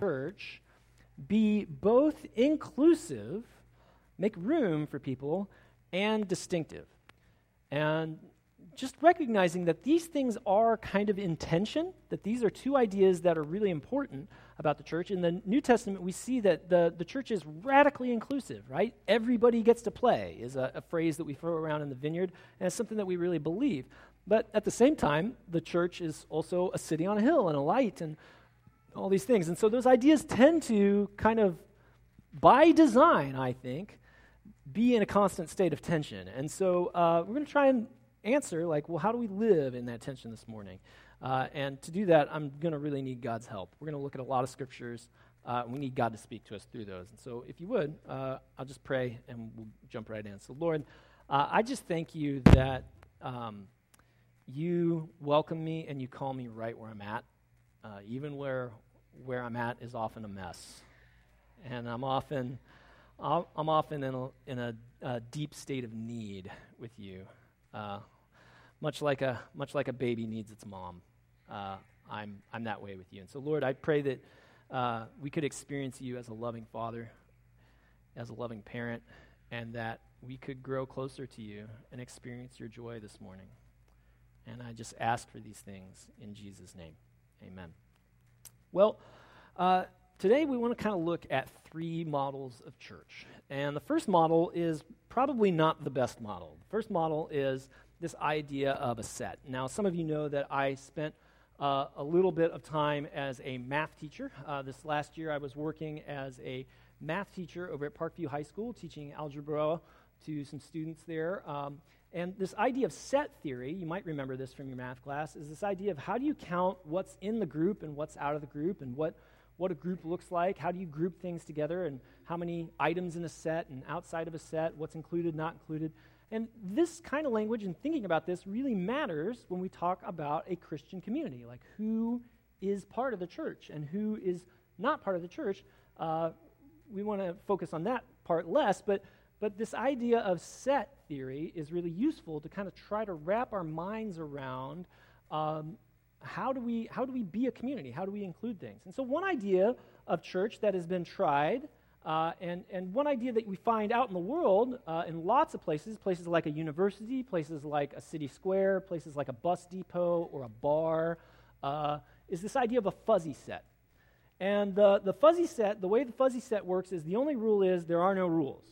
church be both inclusive, make room for people, and distinctive. And just recognizing that these things are kind of intention, that these are two ideas that are really important about the church. In the New Testament, we see that the, the church is radically inclusive, right? Everybody gets to play, is a, a phrase that we throw around in the vineyard, and it's something that we really believe. But at the same time, the church is also a city on a hill and a light and all these things. And so those ideas tend to kind of, by design, I think, be in a constant state of tension. And so uh, we're going to try and answer, like, well, how do we live in that tension this morning? Uh, and to do that, I'm going to really need God's help. We're going to look at a lot of scriptures. Uh, we need God to speak to us through those. And so, if you would, uh, I'll just pray and we'll jump right in. So, Lord, uh, I just thank you that um, you welcome me and you call me right where I'm at, uh, even where where I'm at is often a mess, and I'm often I'm often in a, in a, a deep state of need with you, uh, much like a much like a baby needs its mom. Uh, I'm I'm that way with you, and so Lord, I pray that uh, we could experience you as a loving father, as a loving parent, and that we could grow closer to you and experience your joy this morning. And I just ask for these things in Jesus' name, Amen. Well. Uh, today we want to kind of look at three models of church. And the first model is probably not the best model. The first model is this idea of a set. Now, some of you know that I spent uh, a little bit of time as a math teacher. Uh, this last year, I was working as a math teacher over at Parkview High School, teaching algebra to some students there. Um, and this idea of set theory, you might remember this from your math class, is this idea of how do you count what's in the group and what's out of the group and what what a group looks like, how do you group things together, and how many items in a set and outside of a set, what's included, not included. And this kind of language and thinking about this really matters when we talk about a Christian community, like who is part of the church and who is not part of the church. Uh, we want to focus on that part less, but, but this idea of set theory is really useful to kind of try to wrap our minds around um, how do we how do we be a community? How do we include things? And so one idea of church that has been tried, uh, and and one idea that we find out in the world uh, in lots of places, places like a university, places like a city square, places like a bus depot or a bar, uh, is this idea of a fuzzy set. And the, the fuzzy set, the way the fuzzy set works is the only rule is there are no rules.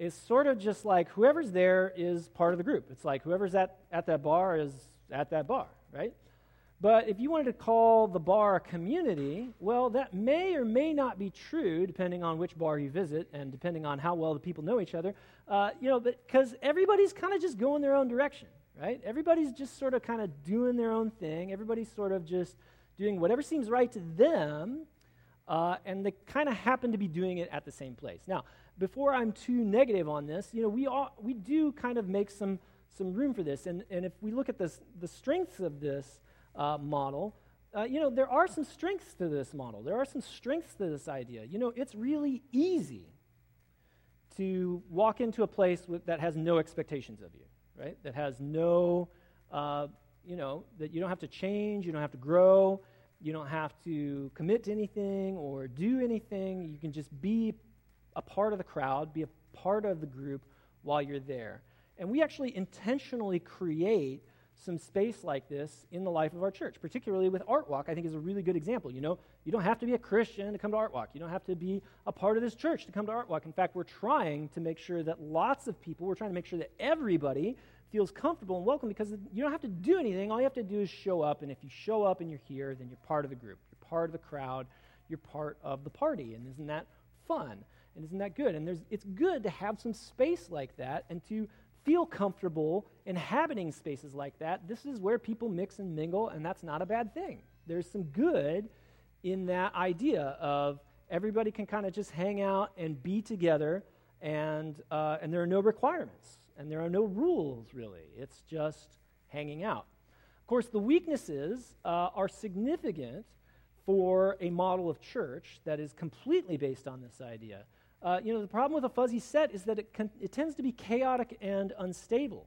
It's sort of just like whoever's there is part of the group. It's like whoever's at, at that bar is at that bar, right? But if you wanted to call the bar a community, well, that may or may not be true depending on which bar you visit and depending on how well the people know each other. Uh, you know, because everybody's kind of just going their own direction, right? Everybody's just sort of kind of doing their own thing. Everybody's sort of just doing whatever seems right to them, uh, and they kind of happen to be doing it at the same place. Now, before I'm too negative on this, you know, we all, we do kind of make some some room for this, and and if we look at this, the strengths of this uh, model, uh, you know, there are some strengths to this model. There are some strengths to this idea. You know, it's really easy to walk into a place with, that has no expectations of you, right? That has no, uh, you know, that you don't have to change, you don't have to grow, you don't have to commit to anything or do anything. You can just be a part of the crowd, be a part of the group while you're there. And we actually intentionally create some space like this in the life of our church, particularly with Art Walk, I think is a really good example. You know, you don't have to be a Christian to come to Art Walk. You don't have to be a part of this church to come to Art Walk. In fact, we're trying to make sure that lots of people, we're trying to make sure that everybody feels comfortable and welcome because you don't have to do anything. All you have to do is show up. And if you show up and you're here, then you're part of the group. You're part of the crowd. You're part of the party. And isn't that fun? And isn't that good? And there's, it's good to have some space like that and to feel comfortable inhabiting spaces like that, this is where people mix and mingle, and that's not a bad thing. There's some good in that idea of everybody can kind of just hang out and be together, and, uh, and there are no requirements, and there are no rules, really. It's just hanging out. Of course, the weaknesses uh, are significant for a model of church that is completely based on this idea. Uh, you know, the problem with a fuzzy set is that it, it tends to be chaotic and unstable.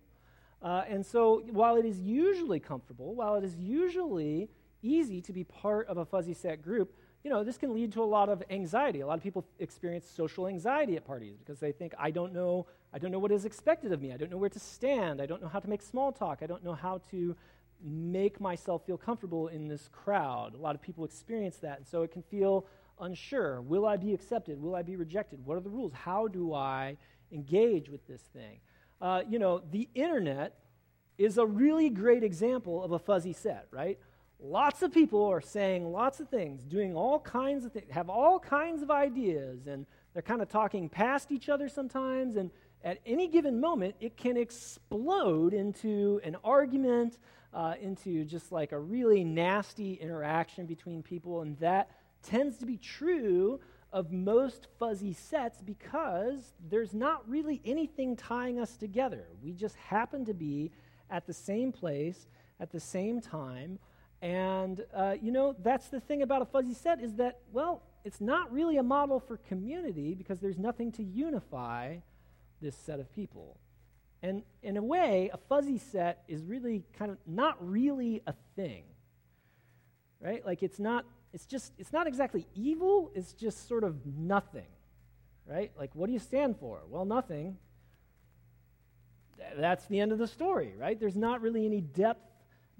Uh, and so, while it is usually comfortable, while it is usually easy to be part of a fuzzy set group, you know, this can lead to a lot of anxiety. A lot of people experience social anxiety at parties because they think, I don't know, I don't know what is expected of me. I don't know where to stand. I don't know how to make small talk. I don't know how to make myself feel comfortable in this crowd. A lot of people experience that, and so it can feel unsure. Will I be accepted? Will I be rejected? What are the rules? How do I engage with this thing? Uh, you know, the internet is a really great example of a fuzzy set, right? Lots of people are saying lots of things, doing all kinds of things, have all kinds of ideas, and they're kind of talking past each other sometimes. And at any given moment, it can explode into an argument, uh, into just like a really nasty interaction between people. And that tends to be true of most fuzzy sets because there's not really anything tying us together. We just happen to be at the same place at the same time. And, uh, you know, that's the thing about a fuzzy set is that, well, it's not really a model for community because there's nothing to unify this set of people. And in a way, a fuzzy set is really kind of not really a thing. Right? Like it's not it's just it's not exactly evil, it's just sort of nothing. Right? Like what do you stand for? Well, nothing that's the end of the story, right? There's not really any depth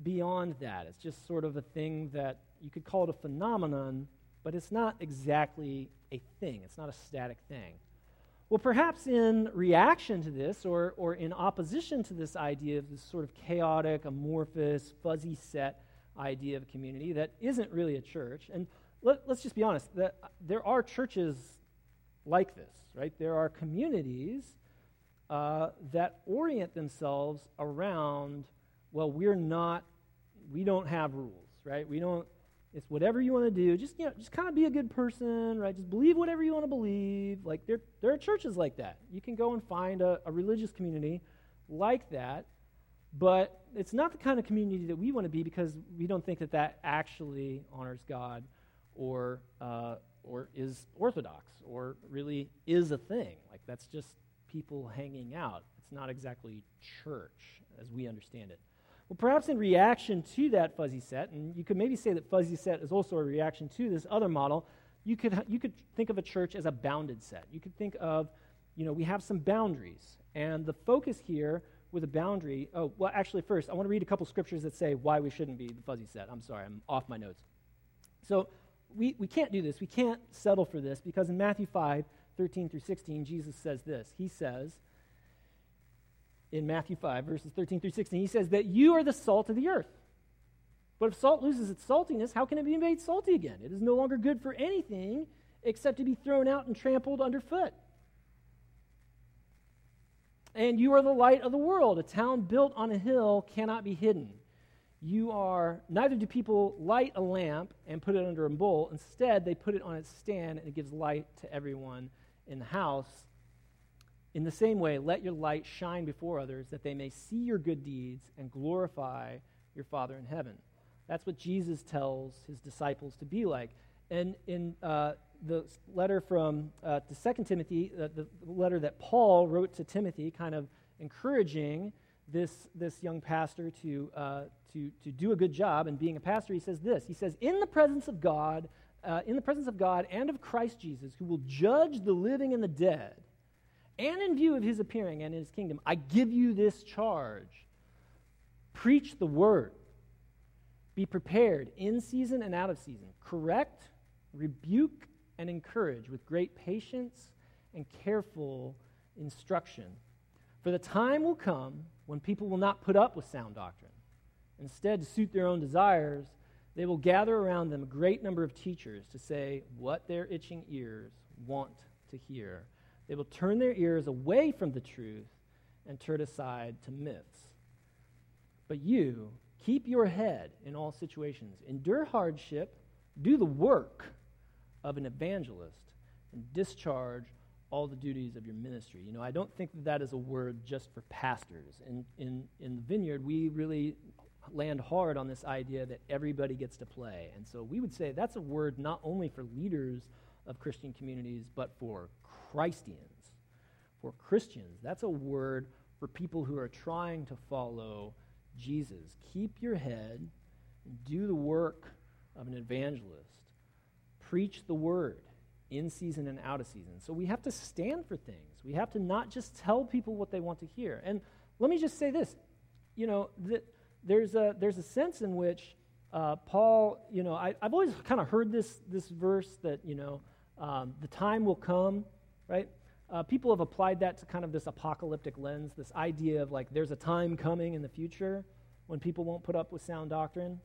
beyond that. It's just sort of a thing that you could call it a phenomenon, but it's not exactly a thing. It's not a static thing. Well, perhaps in reaction to this, or, or in opposition to this idea of this sort of chaotic, amorphous, fuzzy set idea of community that isn't really a church, and let, us just be honest, that there are churches like this, right? There are communities uh, that orient themselves around, well, we're not, we don't have rules, right? We don't, it's whatever you want to do. Just, you know, just kind of be a good person, right? Just believe whatever you want to believe. Like, there, there are churches like that. You can go and find a, a religious community like that, but it's not the kind of community that we want to be because we don't think that that actually honors God or, uh, or is orthodox or really is a thing. Like, that's just people hanging out. It's not exactly church as we understand it. Well, perhaps in reaction to that fuzzy set, and you could maybe say that fuzzy set is also a reaction to this other model, you could, you could think of a church as a bounded set. You could think of, you know, we have some boundaries. And the focus here with a boundary, oh, well, actually, first, I want to read a couple scriptures that say why we shouldn't be the fuzzy set. I'm sorry, I'm off my notes. So we, we can't do this. We can't settle for this because in Matthew 5, 13 through 16, Jesus says this. He says, in Matthew 5, verses 13 through 16, he says that you are the salt of the earth. But if salt loses its saltiness, how can it be made salty again? It is no longer good for anything except to be thrown out and trampled underfoot. And you are the light of the world. A town built on a hill cannot be hidden. You are, neither do people light a lamp and put it under a bowl. Instead, they put it on its stand and it gives light to everyone in the house. In the same way, let your light shine before others that they may see your good deeds and glorify your Father in heaven. That's what Jesus tells his disciples to be like. And in uh, the letter from uh, to 2 Timothy, uh, the letter that Paul wrote to Timothy, kind of encouraging this, this young pastor to, uh, to, to do a good job in being a pastor, he says this. He says, In the presence of God, uh, in the presence of God and of Christ Jesus, who will judge the living and the dead, and in view of his appearing and his kingdom, I give you this charge preach the word. Be prepared in season and out of season. Correct, rebuke, and encourage with great patience and careful instruction. For the time will come when people will not put up with sound doctrine. Instead, to suit their own desires, they will gather around them a great number of teachers to say what their itching ears want to hear. They will turn their ears away from the truth and turn aside to myths. But you, keep your head in all situations, endure hardship, do the work of an evangelist, and discharge all the duties of your ministry. You know, I don't think that that is a word just for pastors. In, in, in the vineyard, we really land hard on this idea that everybody gets to play. And so we would say that's a word not only for leaders of Christian communities, but for Christians, for Christians. That's a word for people who are trying to follow Jesus. Keep your head and do the work of an evangelist. Preach the word in season and out of season. So we have to stand for things. We have to not just tell people what they want to hear. And let me just say this you know, that there's, a, there's a sense in which uh, Paul, you know, I, have always kind of heard this, this verse that, you know, um, the time will come, right? Uh, people have applied that to kind of this apocalyptic lens, this idea of like there's a time coming in the future when people won't put up with sound doctrine.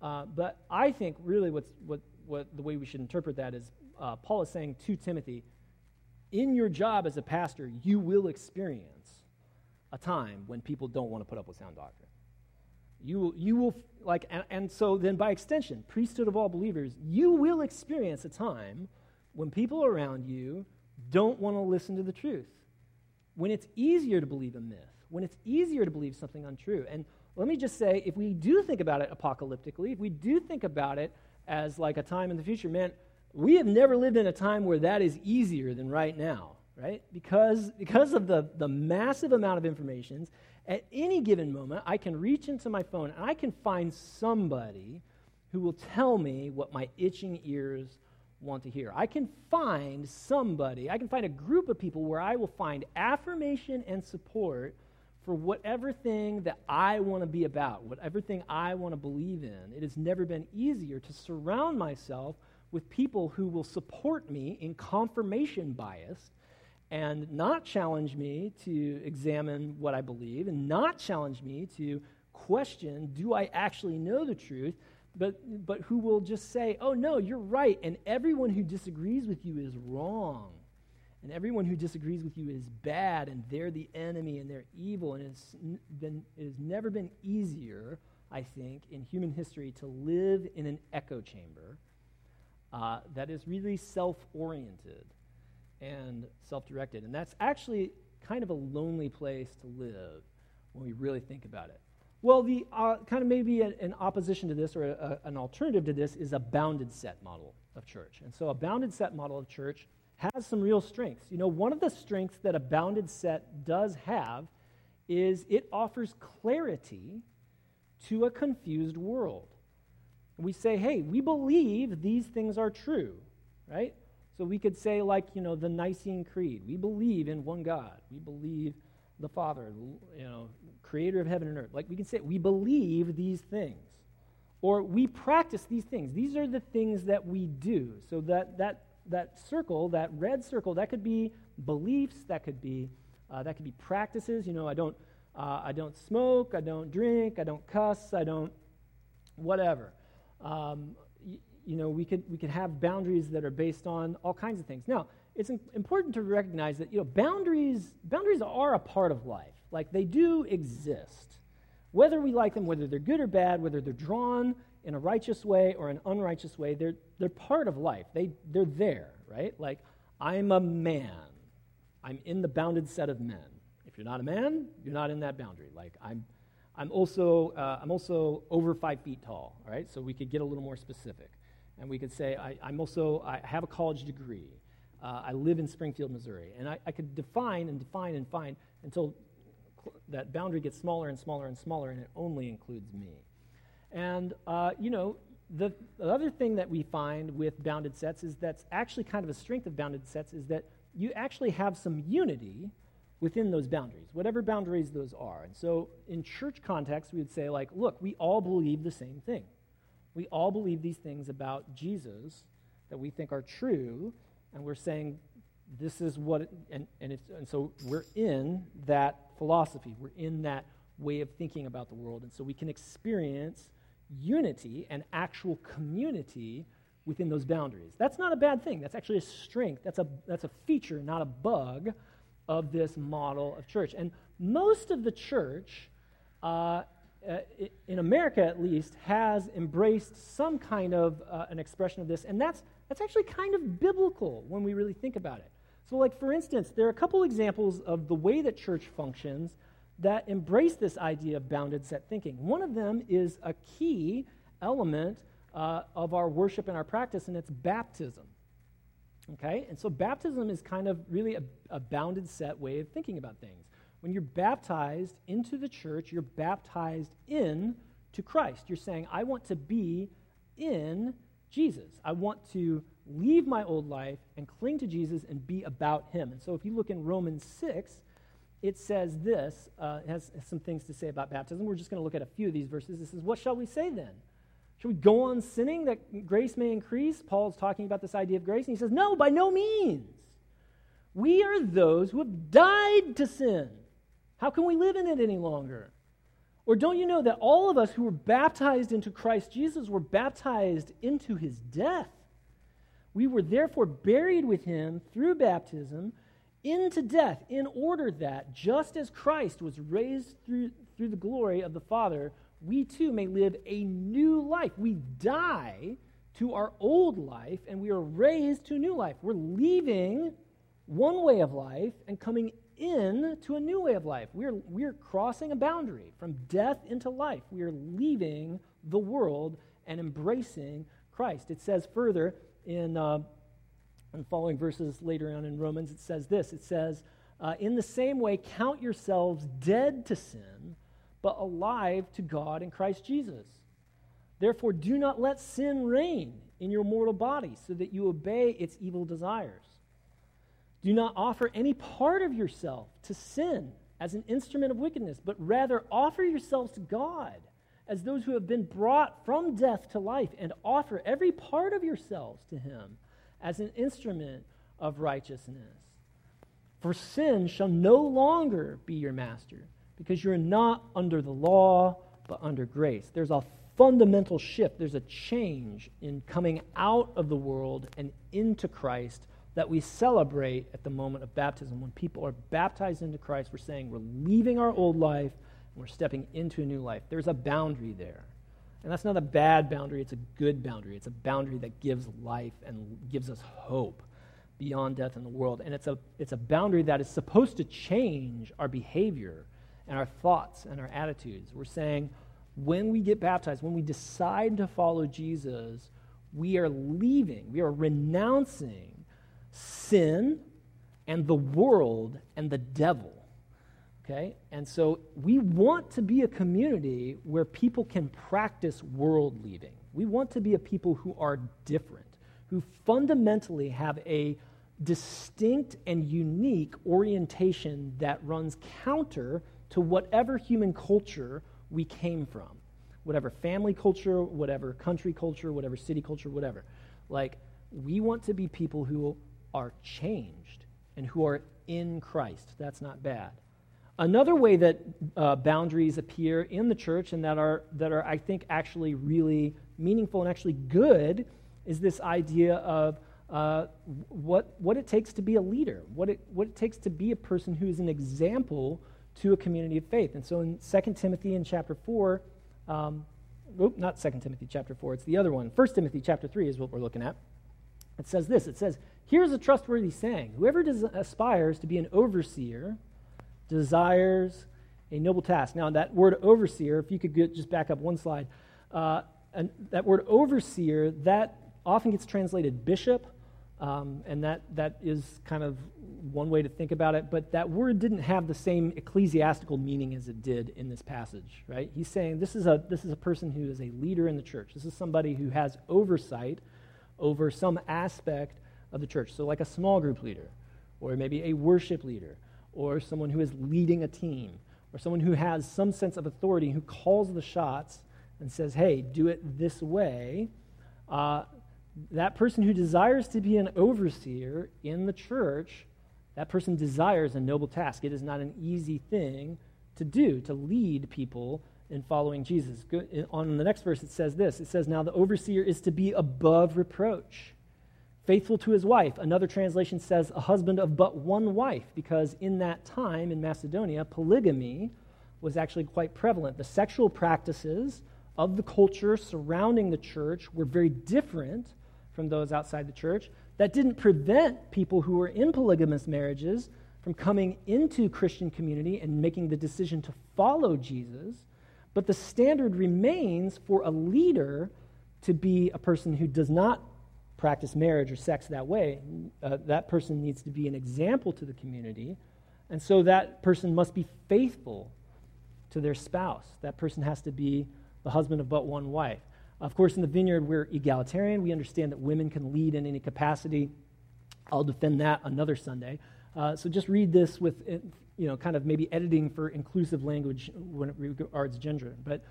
Uh, but I think really what's, what, what the way we should interpret that is uh, Paul is saying to Timothy, in your job as a pastor, you will experience a time when people don't want to put up with sound doctrine. You, you will, like, and, and so then by extension, priesthood of all believers, you will experience a time when people around you don't want to listen to the truth. When it's easier to believe a myth, when it's easier to believe something untrue. And let me just say, if we do think about it apocalyptically, if we do think about it as like a time in the future, man, we have never lived in a time where that is easier than right now, right? Because, because of the, the massive amount of information, at any given moment, I can reach into my phone and I can find somebody who will tell me what my itching ears want to hear. I can find somebody, I can find a group of people where I will find affirmation and support for whatever thing that I want to be about, whatever thing I want to believe in. It has never been easier to surround myself with people who will support me in confirmation bias and not challenge me to examine what I believe and not challenge me to question do I actually know the truth, but, but who will just say, oh, no, you're right, and everyone who disagrees with you is wrong. And everyone who disagrees with you is bad, and they're the enemy, and they're evil. And it's been, it has never been easier, I think, in human history to live in an echo chamber uh, that is really self oriented and self directed. And that's actually kind of a lonely place to live when we really think about it. Well, the uh, kind of maybe an, an, opposition to this or a, a, an alternative to this is a bounded set model of church. And so a bounded set model of church has some real strengths. You know, one of the strengths that a bounded set does have is it offers clarity to a confused world. We say, hey, we believe these things are true, right? So we could say, like, you know, the Nicene Creed, we believe in one God. We believe the Father, you know, creator of heaven and earth. Like we can say, we believe these things. Or we practice these things. These are the things that we do. So that, that, that circle, that red circle, that could be beliefs, that could be, uh, that could be practices. You know, I don't, uh, I don't smoke, I don't drink, I don't cuss, I don't whatever. Um, y- you know, we could, we could have boundaries that are based on all kinds of things. Now, it's important to recognize that you know boundaries boundaries are a part of life like they do exist whether we like them whether they're good or bad whether they're drawn in a righteous way or an unrighteous way they're, they're part of life. They, they're there right? Like i'm a man. I'm in the bounded set of men. If you're not a man you're not in that boundary. Like i'm i'm also uh, i'm also over five feet tall all right? So we could get a little more specific. And we could say I, i'm also i have a college degree. Uh, I live in Springfield, Missouri. And I, I could define and define and find until that boundary gets smaller and smaller and smaller, and it only includes me. And, uh, you know, the, the other thing that we find with bounded sets is that's actually kind of a strength of bounded sets is that you actually have some unity within those boundaries, whatever boundaries those are. And so in church context, we would say, like, look, we all believe the same thing. We all believe these things about Jesus that we think are true, and we're saying this is what, it, and, and, it's, and so we're in that philosophy, we're in that way of thinking about the world, and so we can experience unity and actual community within those boundaries. That's not a bad thing. That's actually a strength. That's a, that's a feature, not a bug, of this model of church. And most of the church, uh, uh, in America at least, has embraced some kind of uh, an expression of this, and that's that's actually kind of biblical when we really think about it. So, like, for instance, there are a couple examples of the way that church functions that embrace this idea of bounded set thinking. One of them is a key element uh, of our worship and our practice, and it's baptism. Okay? And so, baptism is kind of really a, a bounded set way of thinking about things. When you're baptized into the church, you're baptized in to Christ. You're saying, I want to be in Jesus. I want to leave my old life and cling to Jesus and be about him. And so if you look in Romans 6, it says this, uh, has, has some things to say about baptism. We're just going to look at a few of these verses. It says, What shall we say then? Should we go on sinning that grace may increase? Paul's talking about this idea of grace, and he says, No, by no means. We are those who have died to sin. How can we live in it any longer? Or don't you know that all of us who were baptized into Christ Jesus were baptized into his death? We were therefore buried with him through baptism into death, in order that, just as Christ was raised through, through the glory of the Father, we too may live a new life. We die to our old life and we are raised to a new life. We're leaving one way of life and coming in to a new way of life. We're, we're crossing a boundary from death into life. We are leaving the world and embracing Christ. It says further in, uh, in following verses later on in Romans, it says this it says, uh, In the same way, count yourselves dead to sin, but alive to God in Christ Jesus. Therefore, do not let sin reign in your mortal body, so that you obey its evil desires. Do not offer any part of yourself to sin as an instrument of wickedness, but rather offer yourselves to God as those who have been brought from death to life, and offer every part of yourselves to Him as an instrument of righteousness. For sin shall no longer be your master, because you're not under the law, but under grace. There's a fundamental shift, there's a change in coming out of the world and into Christ that we celebrate at the moment of baptism. When people are baptized into Christ, we're saying we're leaving our old life and we're stepping into a new life. There's a boundary there. And that's not a bad boundary, it's a good boundary. It's a boundary that gives life and gives us hope beyond death in the world. And it's a, it's a boundary that is supposed to change our behavior and our thoughts and our attitudes. We're saying when we get baptized, when we decide to follow Jesus, we are leaving, we are renouncing sin and the world and the devil. Okay? And so we want to be a community where people can practice world leaving. We want to be a people who are different, who fundamentally have a distinct and unique orientation that runs counter to whatever human culture we came from. Whatever family culture, whatever country culture, whatever city culture, whatever. Like, we want to be people who are changed and who are in Christ. That's not bad. Another way that uh, boundaries appear in the church and that are, that are, I think, actually really meaningful and actually good is this idea of uh, what, what it takes to be a leader, what it, what it takes to be a person who is an example to a community of faith. And so in 2 Timothy in chapter 4, um, oh, not 2 Timothy chapter 4, it's the other one. 1 Timothy chapter 3 is what we're looking at. It says this it says, Here's a trustworthy saying Whoever des- aspires to be an overseer desires a noble task. Now, that word overseer, if you could get, just back up one slide, uh, and that word overseer, that often gets translated bishop, um, and that, that is kind of one way to think about it, but that word didn't have the same ecclesiastical meaning as it did in this passage, right? He's saying this is a, this is a person who is a leader in the church. This is somebody who has oversight over some aspect of the church. So, like a small group leader, or maybe a worship leader, or someone who is leading a team, or someone who has some sense of authority, who calls the shots and says, hey, do it this way. Uh, that person who desires to be an overseer in the church, that person desires a noble task. It is not an easy thing to do, to lead people in following Jesus. On the next verse, it says this it says, Now the overseer is to be above reproach faithful to his wife. Another translation says a husband of but one wife, because in that time in Macedonia, polygamy was actually quite prevalent. The sexual practices of the culture surrounding the church were very different from those outside the church. That didn't prevent people who were in polygamous marriages from coming into Christian community and making the decision to follow Jesus. But the standard remains for a leader to be a person who does not practice marriage or sex that way, uh, that person needs to be an example to the community. And so that person must be faithful to their spouse. That person has to be the husband of but one wife. Of course, in the vineyard, we're egalitarian. We understand that women can lead in any capacity. I'll defend that another Sunday. Uh, so just read this with, uh, you know, kind of maybe editing for inclusive language when it regards gender. But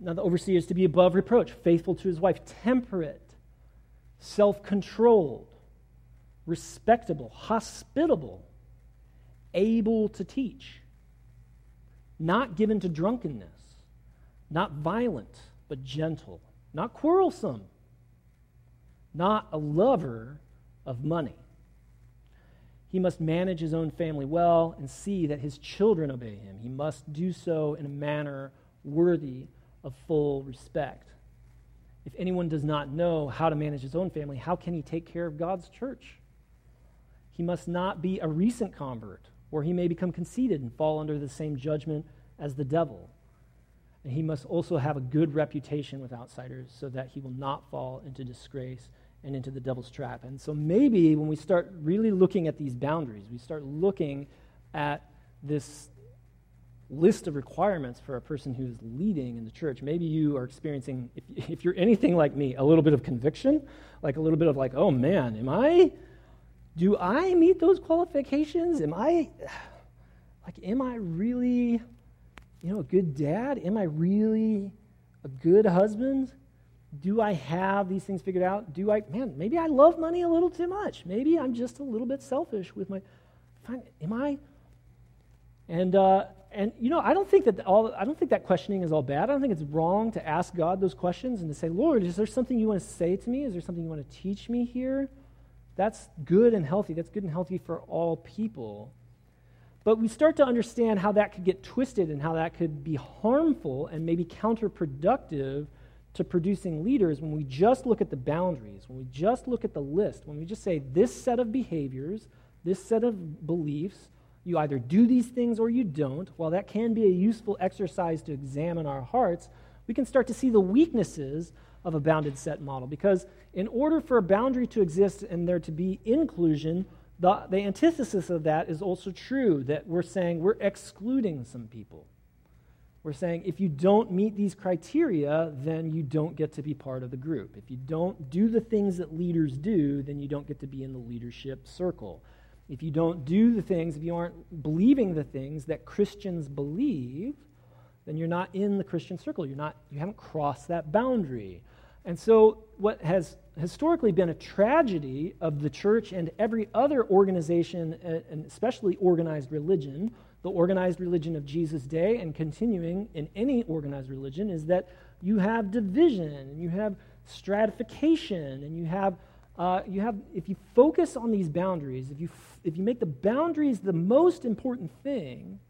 now the overseer is to be above reproach, faithful to his wife, temperate, self controlled, respectable, hospitable, able to teach, not given to drunkenness, not violent, but gentle, not quarrelsome, not a lover of money. He must manage his own family well and see that his children obey him. He must do so in a manner worthy of full respect. If anyone does not know how to manage his own family, how can he take care of God's church? He must not be a recent convert, or he may become conceited and fall under the same judgment as the devil. And he must also have a good reputation with outsiders so that he will not fall into disgrace and into the devil's trap. And so maybe when we start really looking at these boundaries, we start looking at this list of requirements for a person who's leading in the church. Maybe you are experiencing, if, if you're anything like me, a little bit of conviction, like a little bit of like, oh man, am I, do I meet those qualifications? Am I, like, am I really you know, a good dad? Am I really a good husband? Do I have these things figured out? Do I, man, maybe I love money a little too much. Maybe I'm just a little bit selfish with my, am I? And, uh, and you know, I don't think that all, I don't think that questioning is all bad. I don't think it's wrong to ask God those questions and to say, Lord, is there something you want to say to me? Is there something you want to teach me here? That's good and healthy. That's good and healthy for all people. But we start to understand how that could get twisted and how that could be harmful and maybe counterproductive to producing leaders when we just look at the boundaries, when we just look at the list, when we just say this set of behaviors, this set of beliefs, you either do these things or you don't. While that can be a useful exercise to examine our hearts, we can start to see the weaknesses of a bounded set model. Because in order for a boundary to exist and there to be inclusion, the, the antithesis of that is also true that we're saying we're excluding some people. We're saying if you don't meet these criteria, then you don't get to be part of the group. If you don't do the things that leaders do, then you don't get to be in the leadership circle. If you don't do the things, if you aren't believing the things that Christians believe, then you're not in the Christian circle. You're not, you haven't crossed that boundary. And so, what has historically been a tragedy of the church and every other organization, uh, and especially organized religion, the organized religion of Jesus' day and continuing in any organized religion, is that you have division and you have stratification and you have, uh, you have if you focus on these boundaries, if you, if you make the boundaries the most important thing,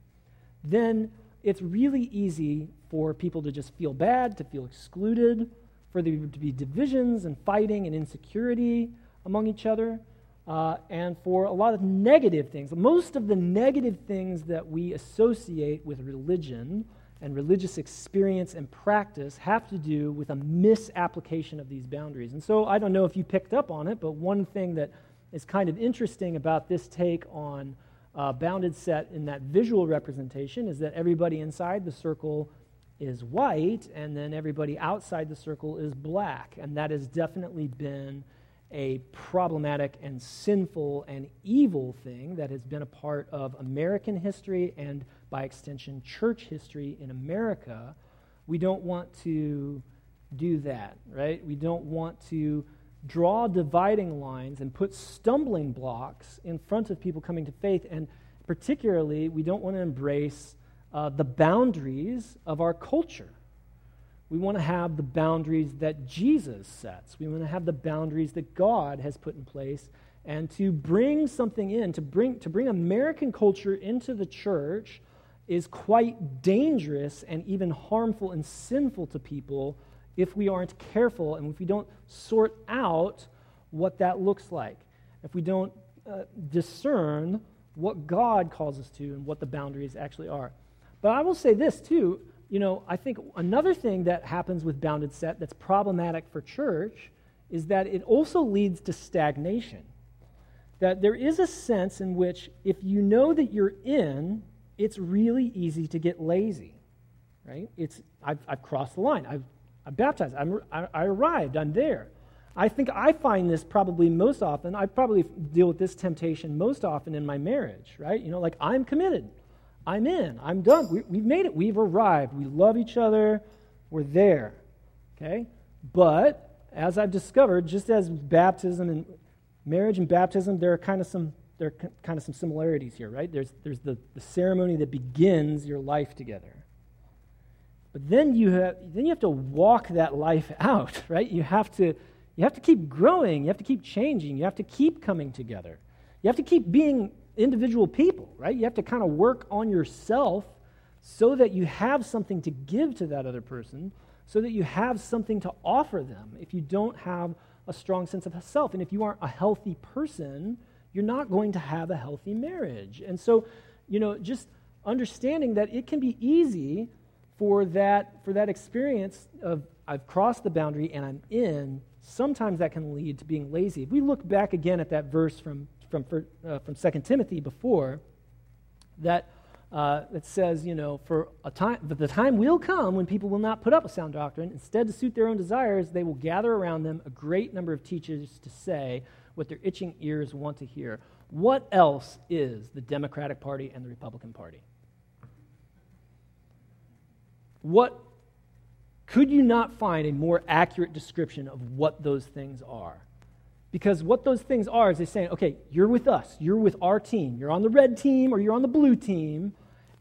then it's really easy for people to just feel bad, to feel excluded for there to be divisions and fighting and insecurity among each other, uh, and for a lot of negative things. Most of the negative things that we associate with religion and religious experience and practice have to do with a misapplication of these boundaries. And so I don't know if you picked up on it, but one thing that is kind of interesting about this take on uh, bounded set in that visual representation is that everybody inside the circle is white, and then everybody outside the circle is black. And that has definitely been a problematic and sinful and evil thing that has been a part of American history and, by extension, church history in America. We don't want to do that, right? We don't want to draw dividing lines and put stumbling blocks in front of people coming to faith. And particularly, we don't want to embrace uh, the boundaries of our culture. We want to have the boundaries that Jesus sets. We want to have the boundaries that God has put in place. And to bring something in, to bring, to bring American culture into the church, is quite dangerous and even harmful and sinful to people if we aren't careful and if we don't sort out what that looks like. If we don't uh, discern what God calls us to and what the boundaries actually are. But I will say this too. You know, I think another thing that happens with bounded set that's problematic for church is that it also leads to stagnation. That there is a sense in which if you know that you're in, it's really easy to get lazy, right? It's, I've, I've crossed the line. I've I'm baptized. I'm, I, I arrived. I'm there. I think I find this probably most often. I probably deal with this temptation most often in my marriage, right? You know, like I'm committed. I'm in. I'm done. We, we've made it. We've arrived. We love each other. We're there. Okay? But as I've discovered, just as baptism and marriage and baptism, there are kind of some there are kind of some similarities here, right? There's, there's the, the ceremony that begins your life together. But then you have then you have to walk that life out, right? You have to you have to keep growing, you have to keep changing, you have to keep coming together. You have to keep being individual people, right? You have to kind of work on yourself so that you have something to give to that other person, so that you have something to offer them if you don't have a strong sense of self. And if you aren't a healthy person, you're not going to have a healthy marriage. And so, you know, just understanding that it can be easy for that for that experience of I've crossed the boundary and I'm in, sometimes that can lead to being lazy. If we look back again at that verse from from uh, from Second Timothy before, that uh, that says, you know, for a time, that the time will come when people will not put up with sound doctrine. Instead, to suit their own desires, they will gather around them a great number of teachers to say what their itching ears want to hear. What else is the Democratic Party and the Republican Party? What could you not find a more accurate description of what those things are? Because what those things are is they're saying, okay, you're with us, you're with our team, you're on the red team or you're on the blue team.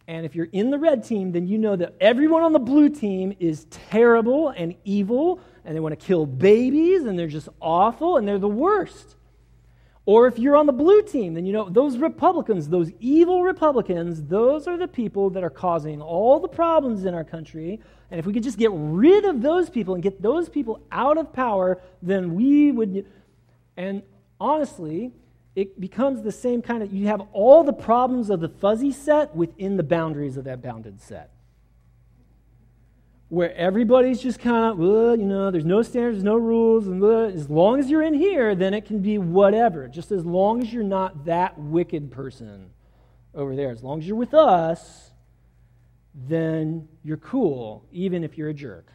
And if you're in the red team, then you know that everyone on the blue team is terrible and evil, and they want to kill babies, and they're just awful, and they're the worst. Or if you're on the blue team, then you know those Republicans, those evil Republicans, those are the people that are causing all the problems in our country. And if we could just get rid of those people and get those people out of power, then we would. And honestly, it becomes the same kind of. You have all the problems of the fuzzy set within the boundaries of that bounded set where everybody's just kind of, well, you know, there's no standards, no rules, and as long as you're in here, then it can be whatever. Just as long as you're not that wicked person over there. As long as you're with us, then you're cool, even if you're a jerk.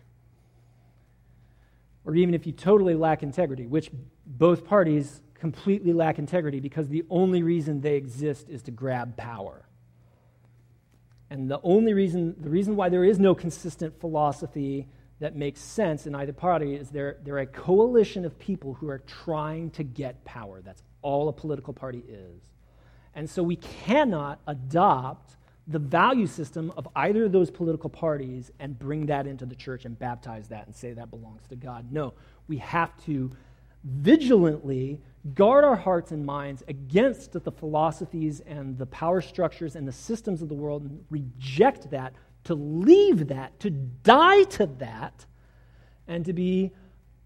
Or even if you totally lack integrity, which both parties completely lack integrity because the only reason they exist is to grab power. And the only reason, the reason why there is no consistent philosophy that makes sense in either party is they're, they're a coalition of people who are trying to get power. That's all a political party is. And so we cannot adopt the value system of either of those political parties and bring that into the church and baptize that and say that belongs to God. No, we have to vigilantly guard our hearts and minds against the philosophies and the power structures and the systems of the world and reject that, to leave that, to die to that, and to be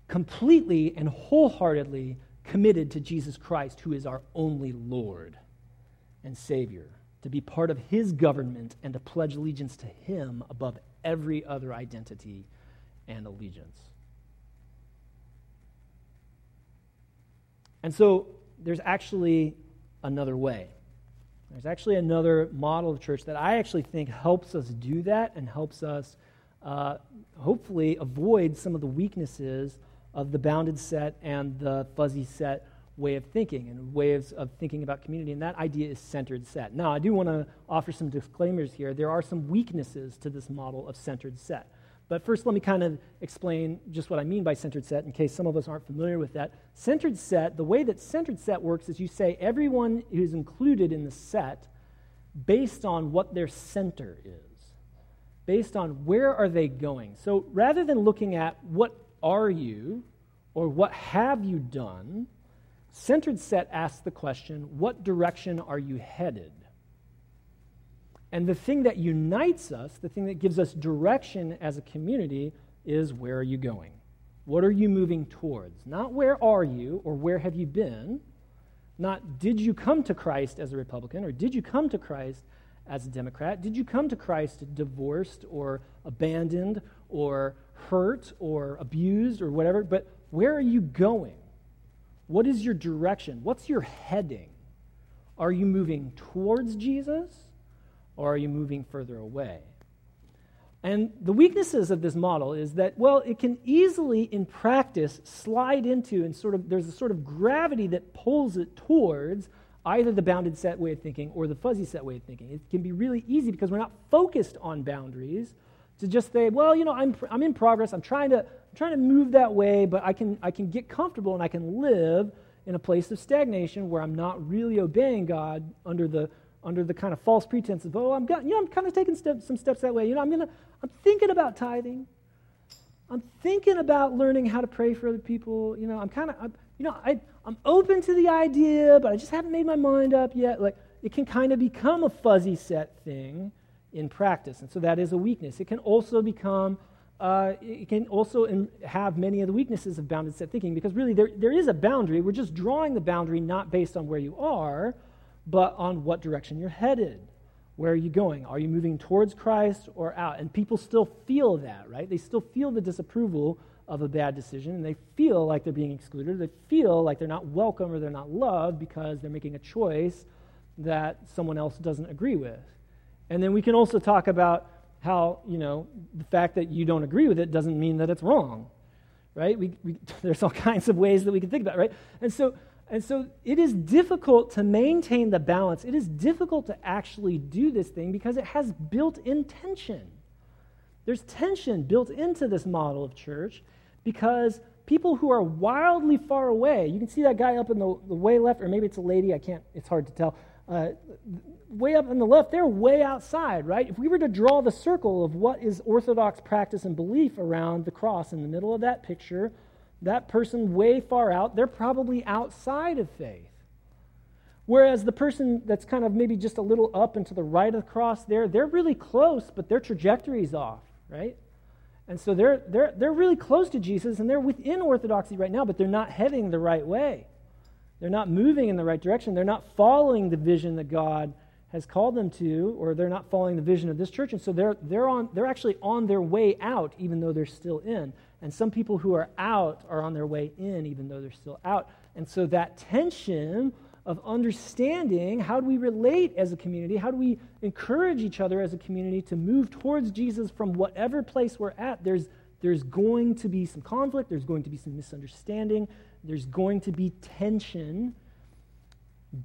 completely and wholeheartedly committed to Jesus Christ, who is our only Lord and Savior, to be part of His government and to pledge allegiance to Him above every other identity and allegiance. And so there's actually another way. There's actually another model of church that I actually think helps us do that and helps us uh, hopefully avoid some of the weaknesses of the bounded set and the fuzzy set way of thinking and ways of thinking about community. And that idea is centered set. Now, I do want to offer some disclaimers here. There are some weaknesses to this model of centered set. But first, let me kind of explain just what I mean by centered set in case some of us aren't familiar with that. Centered set, the way that centered set works is you say everyone who's included in the set based on what their center is, based on where are they going. So rather than looking at what are you or what have you done, centered set asks the question what direction are you headed? And the thing that unites us, the thing that gives us direction as a community, is where are you going? What are you moving towards? Not where are you or where have you been? Not did you come to Christ as a Republican or did you come to Christ as a Democrat? Did you come to Christ divorced or abandoned or hurt or abused or whatever? But where are you going? What is your direction? What's your heading? Are you moving towards Jesus? Or are you moving further away? And the weaknesses of this model is that, well, it can easily, in practice, slide into and sort of, there's a sort of gravity that pulls it towards either the bounded set way of thinking or the fuzzy set way of thinking. It can be really easy because we're not focused on boundaries to just say, well, you know, I'm, I'm in progress. I'm trying, to, I'm trying to move that way, but I can, I can get comfortable and I can live in a place of stagnation where I'm not really obeying God under the under the kind of false pretense of, oh, I'm, got, you know, I'm kind of taking step, some steps that way. You know, I'm, gonna, I'm thinking about tithing. I'm thinking about learning how to pray for other people. You know, I'm kind of, you know, I, I'm open to the idea, but I just haven't made my mind up yet. Like, it can kind of become a fuzzy set thing in practice. And so that is a weakness. It can also become, uh, it can also in, have many of the weaknesses of bounded set thinking because really there, there is a boundary. We're just drawing the boundary not based on where you are, but on what direction you're headed. Where are you going? Are you moving towards Christ or out? And people still feel that, right? They still feel the disapproval of a bad decision, and they feel like they're being excluded. They feel like they're not welcome or they're not loved because they're making a choice that someone else doesn't agree with. And then we can also talk about how, you know, the fact that you don't agree with it doesn't mean that it's wrong, right? We, we, there's all kinds of ways that we can think about, it, right? And so and so it is difficult to maintain the balance. It is difficult to actually do this thing because it has built in tension. There's tension built into this model of church because people who are wildly far away, you can see that guy up in the, the way left, or maybe it's a lady, I can't, it's hard to tell. Uh, way up on the left, they're way outside, right? If we were to draw the circle of what is Orthodox practice and belief around the cross in the middle of that picture, that person way far out, they're probably outside of faith. Whereas the person that's kind of maybe just a little up and to the right of the cross there, they're really close, but their trajectory is off, right? And so they're, they're, they're really close to Jesus and they're within orthodoxy right now, but they're not heading the right way. They're not moving in the right direction. They're not following the vision that God has called them to, or they're not following the vision of this church. And so they're, they're, on, they're actually on their way out, even though they're still in. And some people who are out are on their way in, even though they're still out. And so that tension of understanding how do we relate as a community? How do we encourage each other as a community to move towards Jesus from whatever place we're at? There's, there's going to be some conflict, there's going to be some misunderstanding, there's going to be tension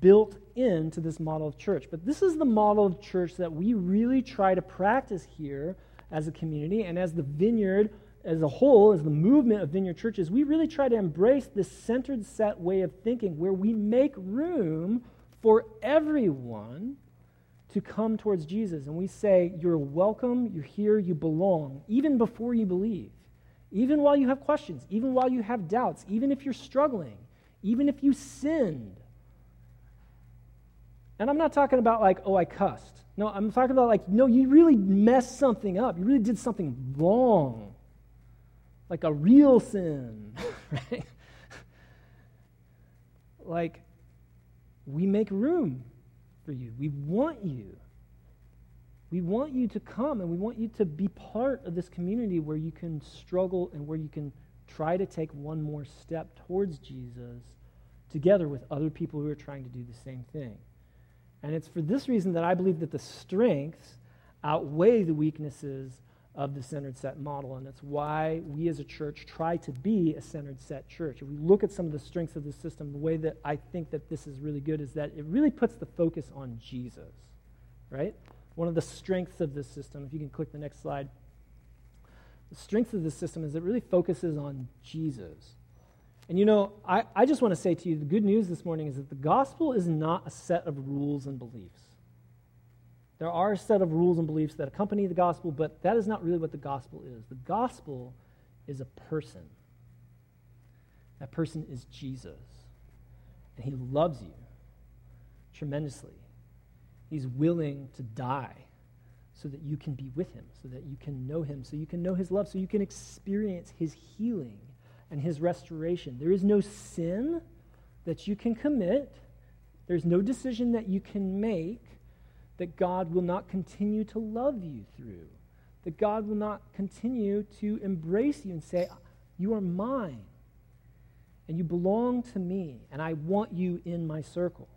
built into this model of church. But this is the model of church that we really try to practice here as a community and as the vineyard as a whole, as the movement of vineyard churches, we really try to embrace this centered set way of thinking where we make room for everyone to come towards Jesus. And we say, You're welcome, you're here, you belong, even before you believe, even while you have questions, even while you have doubts, even if you're struggling, even if you sinned. And I'm not talking about like, oh, I cussed. No, I'm talking about like, no, you really messed something up. You really did something wrong like a real sin, right? like, we make room for you. We want you. We want you to come and we want you to be part of this community where you can struggle and where you can try to take one more step towards Jesus together with other people who are trying to do the same thing. And it's for this reason that I believe that the strengths outweigh the weaknesses of the centered set model. And it's why we as a church try to be a centered set church. If we look at some of the strengths of the system, the way that I think that this is really good is that it really puts the focus on Jesus, right? One of the strengths of this system, if you can click the next slide, the strength of this system is it really focuses on Jesus. And you know, I, I just want to say to you the good news this morning is that the gospel is not a set of rules and beliefs. There are a set of rules and beliefs that accompany the gospel, but that is not really what the gospel is. The gospel is a person. That person is Jesus. And he loves you tremendously. He's willing to die so that you can be with him, so that you can know him, so you can know his love, so you can experience his healing and his restoration. There is no sin that you can commit, there's no decision that you can make that God will not continue to love you through, that God will not continue to embrace you and say, You are mine, and you belong to me, and I want you in my circle.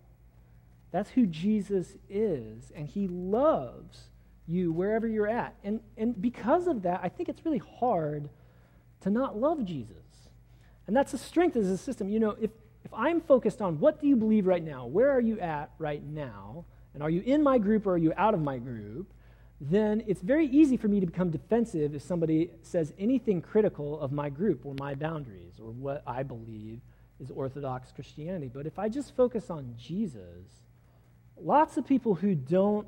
That's who Jesus is, and he loves you wherever you're at. And, and because of that, I think it's really hard to not love Jesus. And that's the strength as a system. You know, if, if I'm focused on what do you believe right now, where are you at right now, and are you in my group or are you out of my group, then it's very easy for me to become defensive if somebody says anything critical of my group or my boundaries or what I believe is Orthodox Christianity. But if I just focus on Jesus, lots of people who don't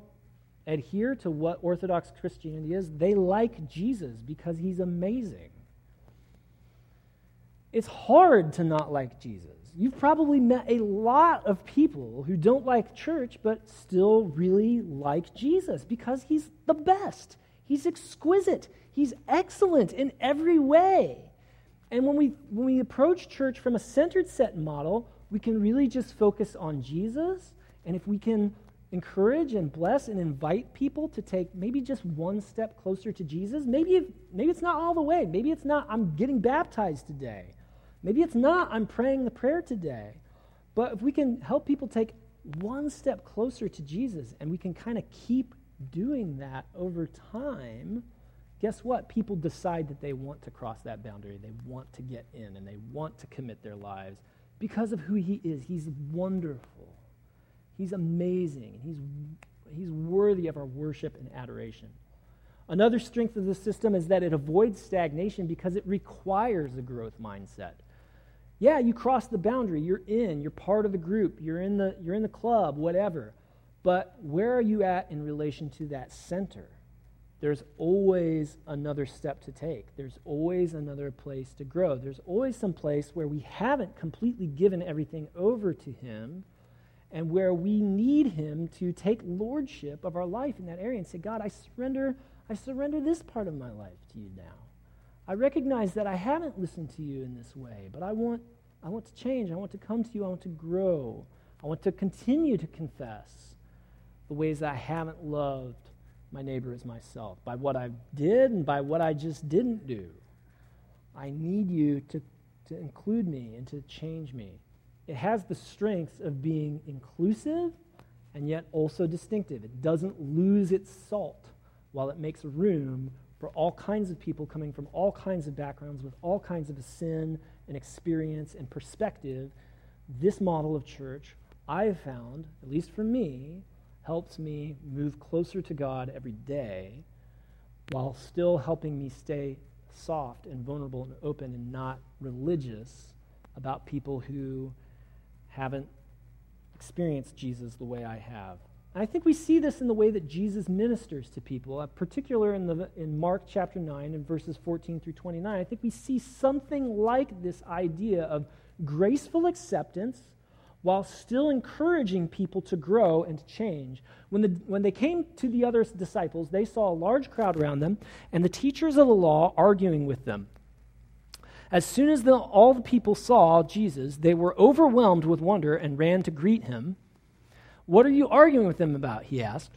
adhere to what Orthodox Christianity is, they like Jesus because he's amazing. It's hard to not like Jesus. You've probably met a lot of people who don't like church but still really like Jesus because he's the best. He's exquisite. He's excellent in every way. And when we, when we approach church from a centered set model, we can really just focus on Jesus. And if we can encourage and bless and invite people to take maybe just one step closer to Jesus, maybe, maybe it's not all the way. Maybe it's not, I'm getting baptized today. Maybe it's not, I'm praying the prayer today. But if we can help people take one step closer to Jesus and we can kind of keep doing that over time, guess what? People decide that they want to cross that boundary. They want to get in and they want to commit their lives because of who He is. He's wonderful, He's amazing, He's, he's worthy of our worship and adoration. Another strength of the system is that it avoids stagnation because it requires a growth mindset. Yeah, you cross the boundary, you're in, you're part of the group, you're in the, you're in the club, whatever. But where are you at in relation to that center? There's always another step to take. There's always another place to grow. There's always some place where we haven't completely given everything over to Him and where we need Him to take lordship of our life in that area and say, God, I surrender, I surrender this part of my life to you now. I recognize that I haven't listened to you in this way, but I want, I want to change. I want to come to you. I want to grow. I want to continue to confess the ways that I haven't loved my neighbor as myself by what I did and by what I just didn't do. I need you to, to include me and to change me. It has the strengths of being inclusive and yet also distinctive. It doesn't lose its salt while it makes room for all kinds of people coming from all kinds of backgrounds with all kinds of sin and experience and perspective, this model of church, I have found, at least for me, helps me move closer to God every day while still helping me stay soft and vulnerable and open and not religious about people who haven't experienced Jesus the way I have. I think we see this in the way that Jesus ministers to people, uh, particular in, the, in Mark chapter 9 and verses 14 through 29. I think we see something like this idea of graceful acceptance while still encouraging people to grow and to change. When, the, when they came to the other disciples, they saw a large crowd around them and the teachers of the law arguing with them. As soon as the, all the people saw Jesus, they were overwhelmed with wonder and ran to greet him. What are you arguing with them about? He asked.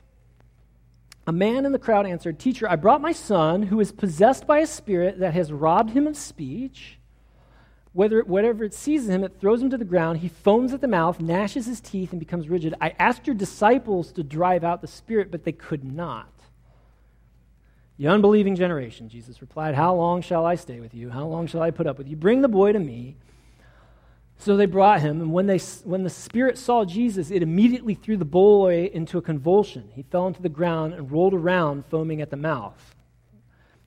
A man in the crowd answered, Teacher, I brought my son who is possessed by a spirit that has robbed him of speech. Whether, whatever it seizes him, it throws him to the ground. He foams at the mouth, gnashes his teeth, and becomes rigid. I asked your disciples to drive out the spirit, but they could not. The unbelieving generation, Jesus replied, How long shall I stay with you? How long shall I put up with you? Bring the boy to me. So they brought him, and when, they, when the spirit saw Jesus, it immediately threw the boy into a convulsion. He fell into the ground and rolled around, foaming at the mouth.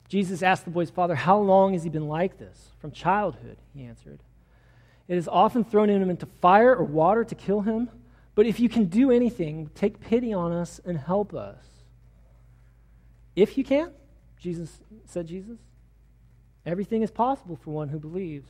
Jesus asked the boy's father, How long has he been like this? From childhood, he answered. It has often thrown him into fire or water to kill him. But if you can do anything, take pity on us and help us. If you can, Jesus said Jesus, everything is possible for one who believes.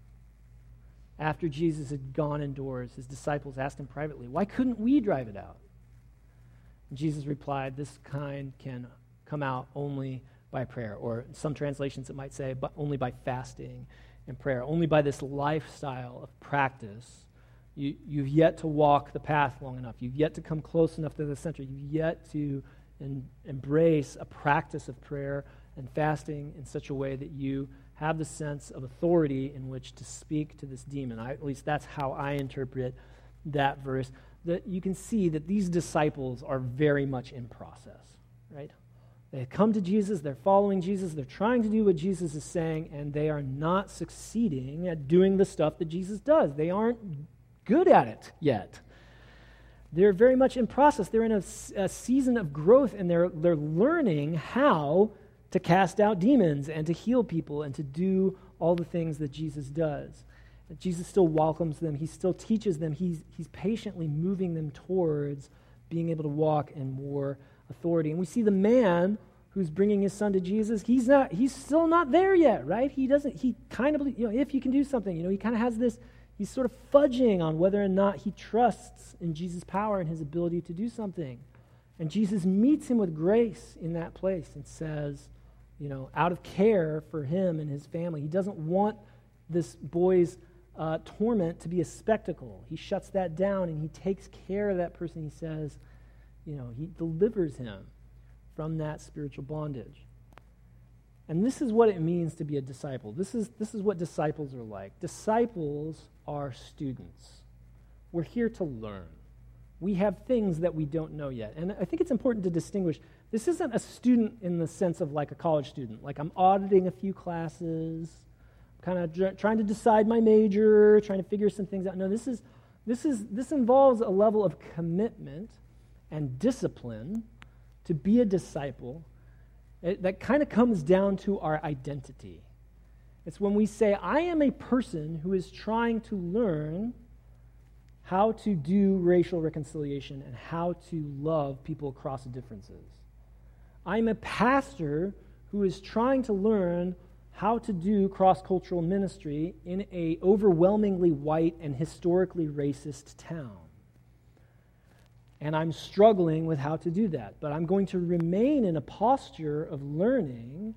After Jesus had gone indoors, his disciples asked him privately, Why couldn't we drive it out? And Jesus replied, This kind can come out only by prayer. Or some translations it might say, but only by fasting and prayer. Only by this lifestyle of practice. You, you've yet to walk the path long enough. You've yet to come close enough to the center. You've yet to en- embrace a practice of prayer and fasting in such a way that you have the sense of authority in which to speak to this demon. I, at least that's how I interpret that verse. That you can see that these disciples are very much in process, right? They come to Jesus, they're following Jesus, they're trying to do what Jesus is saying, and they are not succeeding at doing the stuff that Jesus does. They aren't good at it yet. They're very much in process. They're in a, a season of growth, and they're, they're learning how to cast out demons and to heal people and to do all the things that Jesus does. Jesus still welcomes them, he still teaches them, he's, he's patiently moving them towards being able to walk in more authority. And we see the man who's bringing his son to Jesus, he's not he's still not there yet, right? He doesn't he kind of you know if you can do something, you know, he kind of has this he's sort of fudging on whether or not he trusts in Jesus' power and his ability to do something. And Jesus meets him with grace in that place and says, you know, out of care for him and his family. He doesn't want this boy's uh, torment to be a spectacle. He shuts that down and he takes care of that person. He says, you know, he delivers him from that spiritual bondage. And this is what it means to be a disciple. This is, this is what disciples are like. Disciples are students. We're here to learn. We have things that we don't know yet. And I think it's important to distinguish this isn't a student in the sense of like a college student. Like I'm auditing a few classes, kind of dr- trying to decide my major, trying to figure some things out. No, this is this is this involves a level of commitment and discipline to be a disciple it, that kind of comes down to our identity. It's when we say, I am a person who is trying to learn how to do racial reconciliation and how to love people across differences. I'm a pastor who is trying to learn how to do cross-cultural ministry in a overwhelmingly white and historically racist town. And I'm struggling with how to do that, but I'm going to remain in a posture of learning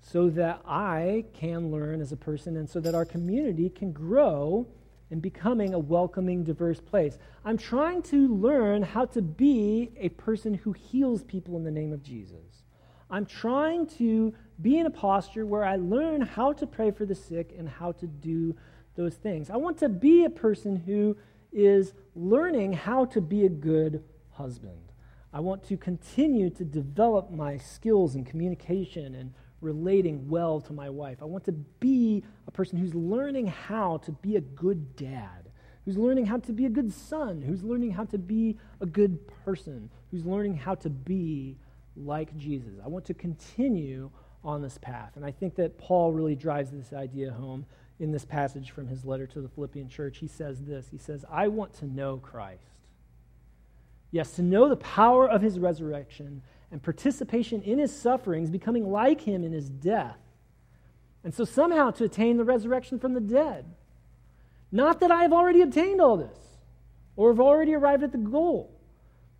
so that I can learn as a person and so that our community can grow in becoming a welcoming, diverse place. I'm trying to learn how to be a person who heals people in the name of Jesus. I'm trying to be in a posture where I learn how to pray for the sick and how to do those things. I want to be a person who is learning how to be a good husband. I want to continue to develop my skills in communication and relating well to my wife. I want to be a person who's learning how to be a good dad, who's learning how to be a good son, who's learning how to be a good person, who's learning how to be like Jesus. I want to continue on this path. And I think that Paul really drives this idea home in this passage from his letter to the Philippian church. He says this He says, I want to know Christ. Yes, to know the power of his resurrection and participation in his sufferings, becoming like him in his death. And so somehow to attain the resurrection from the dead. Not that I have already obtained all this or have already arrived at the goal,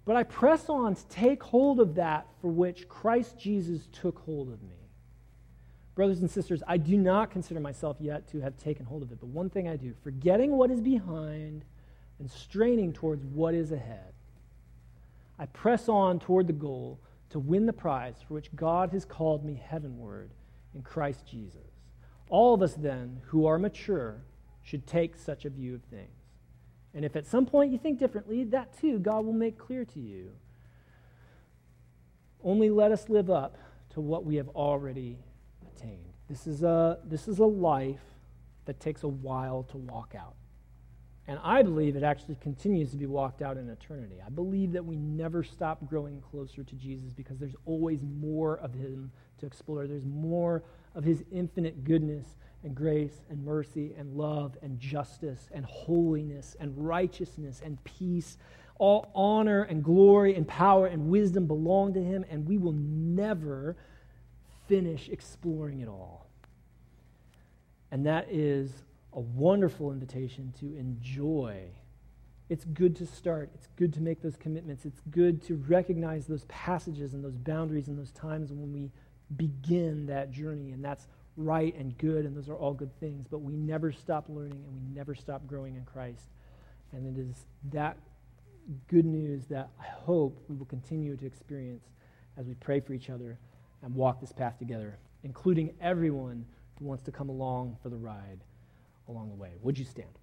but I press on to take hold of that for which Christ Jesus took hold of me. Brothers and sisters, I do not consider myself yet to have taken hold of it, but one thing I do, forgetting what is behind and straining towards what is ahead, I press on toward the goal to win the prize for which God has called me heavenward in Christ Jesus. All of us, then, who are mature, should take such a view of things. And if at some point you think differently, that too God will make clear to you. Only let us live up to what we have already attained. This is a, this is a life that takes a while to walk out. And I believe it actually continues to be walked out in eternity. I believe that we never stop growing closer to Jesus because there's always more of Him to explore. There's more of His infinite goodness and grace and mercy and love and justice and holiness and righteousness and peace. All honor and glory and power and wisdom belong to Him, and we will never finish exploring it all. And that is a wonderful invitation to enjoy. It's good to start. It's good to make those commitments. It's good to recognize those passages and those boundaries and those times when we begin that journey, and that's right and good, and those are all good things, but we never stop learning and we never stop growing in Christ. And it is that good news that I hope we will continue to experience as we pray for each other and walk this path together, including everyone who wants to come along for the ride along the way. Would you stand?